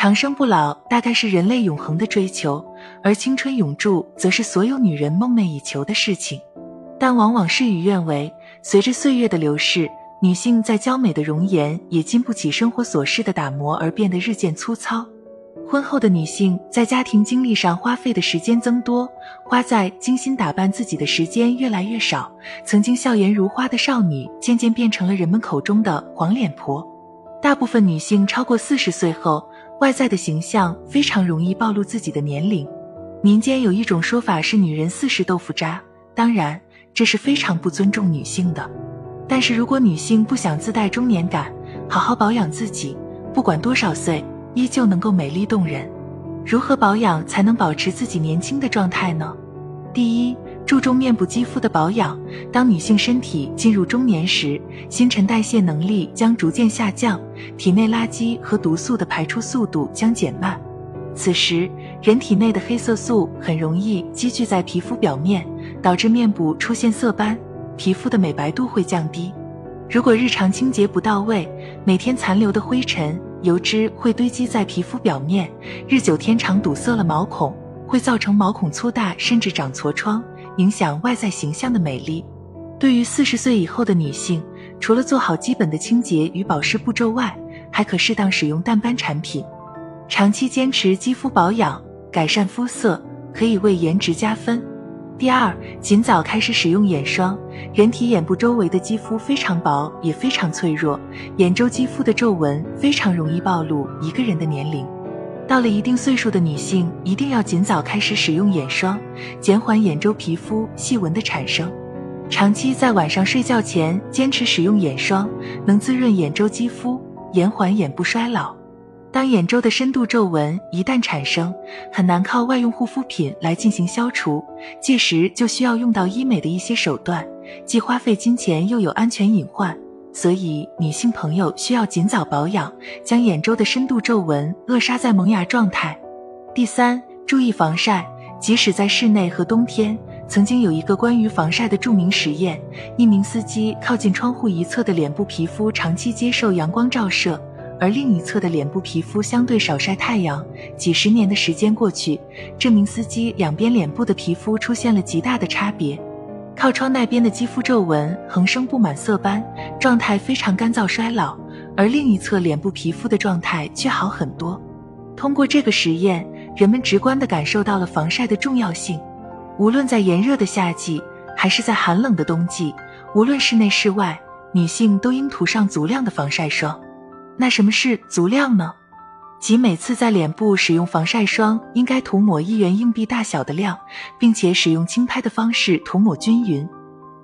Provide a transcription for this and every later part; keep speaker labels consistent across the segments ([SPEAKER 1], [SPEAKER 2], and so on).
[SPEAKER 1] 长生不老大概是人类永恒的追求，而青春永驻则是所有女人梦寐以求的事情。但往往事与愿违，随着岁月的流逝，女性在娇美的容颜也经不起生活琐事的打磨而变得日渐粗糙。婚后的女性在家庭经历上花费的时间增多，花在精心打扮自己的时间越来越少。曾经笑颜如花的少女，渐渐变成了人们口中的黄脸婆。大部分女性超过四十岁后，外在的形象非常容易暴露自己的年龄。民间有一种说法是“女人四十豆腐渣”，当然这是非常不尊重女性的。但是如果女性不想自带中年感，好好保养自己，不管多少岁。依旧能够美丽动人。如何保养才能保持自己年轻的状态呢？第一，注重面部肌肤的保养。当女性身体进入中年时，新陈代谢能力将逐渐下降，体内垃圾和毒素的排出速度将减慢。此时，人体内的黑色素很容易积聚在皮肤表面，导致面部出现色斑，皮肤的美白度会降低。如果日常清洁不到位，每天残留的灰尘。油脂会堆积在皮肤表面，日久天长堵塞了毛孔，会造成毛孔粗大，甚至长痤疮，影响外在形象的美丽。对于四十岁以后的女性，除了做好基本的清洁与保湿步骤外，还可适当使用淡斑产品，长期坚持肌肤保养，改善肤色，可以为颜值加分。第二，尽早开始使用眼霜。人体眼部周围的肌肤非常薄，也非常脆弱，眼周肌肤的皱纹非常容易暴露一个人的年龄。到了一定岁数的女性，一定要尽早开始使用眼霜，减缓眼周皮肤细纹的产生。长期在晚上睡觉前坚持使用眼霜，能滋润眼周肌肤，延缓眼部衰老。当眼周的深度皱纹一旦产生，很难靠外用护肤品来进行消除，届时就需要用到医美的一些手段，既花费金钱又有安全隐患，所以女性朋友需要尽早保养，将眼周的深度皱纹扼杀在萌芽状态。第三，注意防晒，即使在室内和冬天，曾经有一个关于防晒的著名实验，一名司机靠近窗户一侧的脸部皮肤长期接受阳光照射。而另一侧的脸部皮肤相对少晒太阳，几十年的时间过去，这名司机两边脸部的皮肤出现了极大的差别。靠窗那边的肌肤皱纹横生布满色斑，状态非常干燥衰老；而另一侧脸部皮肤的状态却好很多。通过这个实验，人们直观地感受到了防晒的重要性。无论在炎热的夏季，还是在寒冷的冬季，无论室内室外，女性都应涂上足量的防晒霜。那什么是足量呢？即每次在脸部使用防晒霜，应该涂抹一元硬币大小的量，并且使用轻拍的方式涂抹均匀。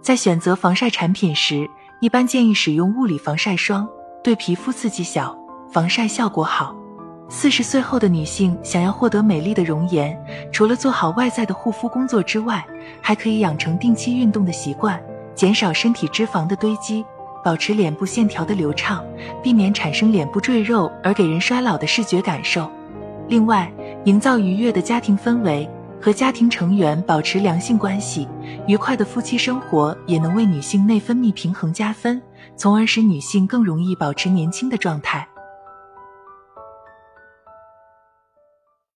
[SPEAKER 1] 在选择防晒产品时，一般建议使用物理防晒霜，对皮肤刺激小，防晒效果好。四十岁后的女性想要获得美丽的容颜，除了做好外在的护肤工作之外，还可以养成定期运动的习惯，减少身体脂肪的堆积。保持脸部线条的流畅，避免产生脸部赘肉而给人衰老的视觉感受。另外，营造愉悦的家庭氛围，和家庭成员保持良性关系，愉快的夫妻生活也能为女性内分泌平衡加分，从而使女性更容易保持年轻的状态。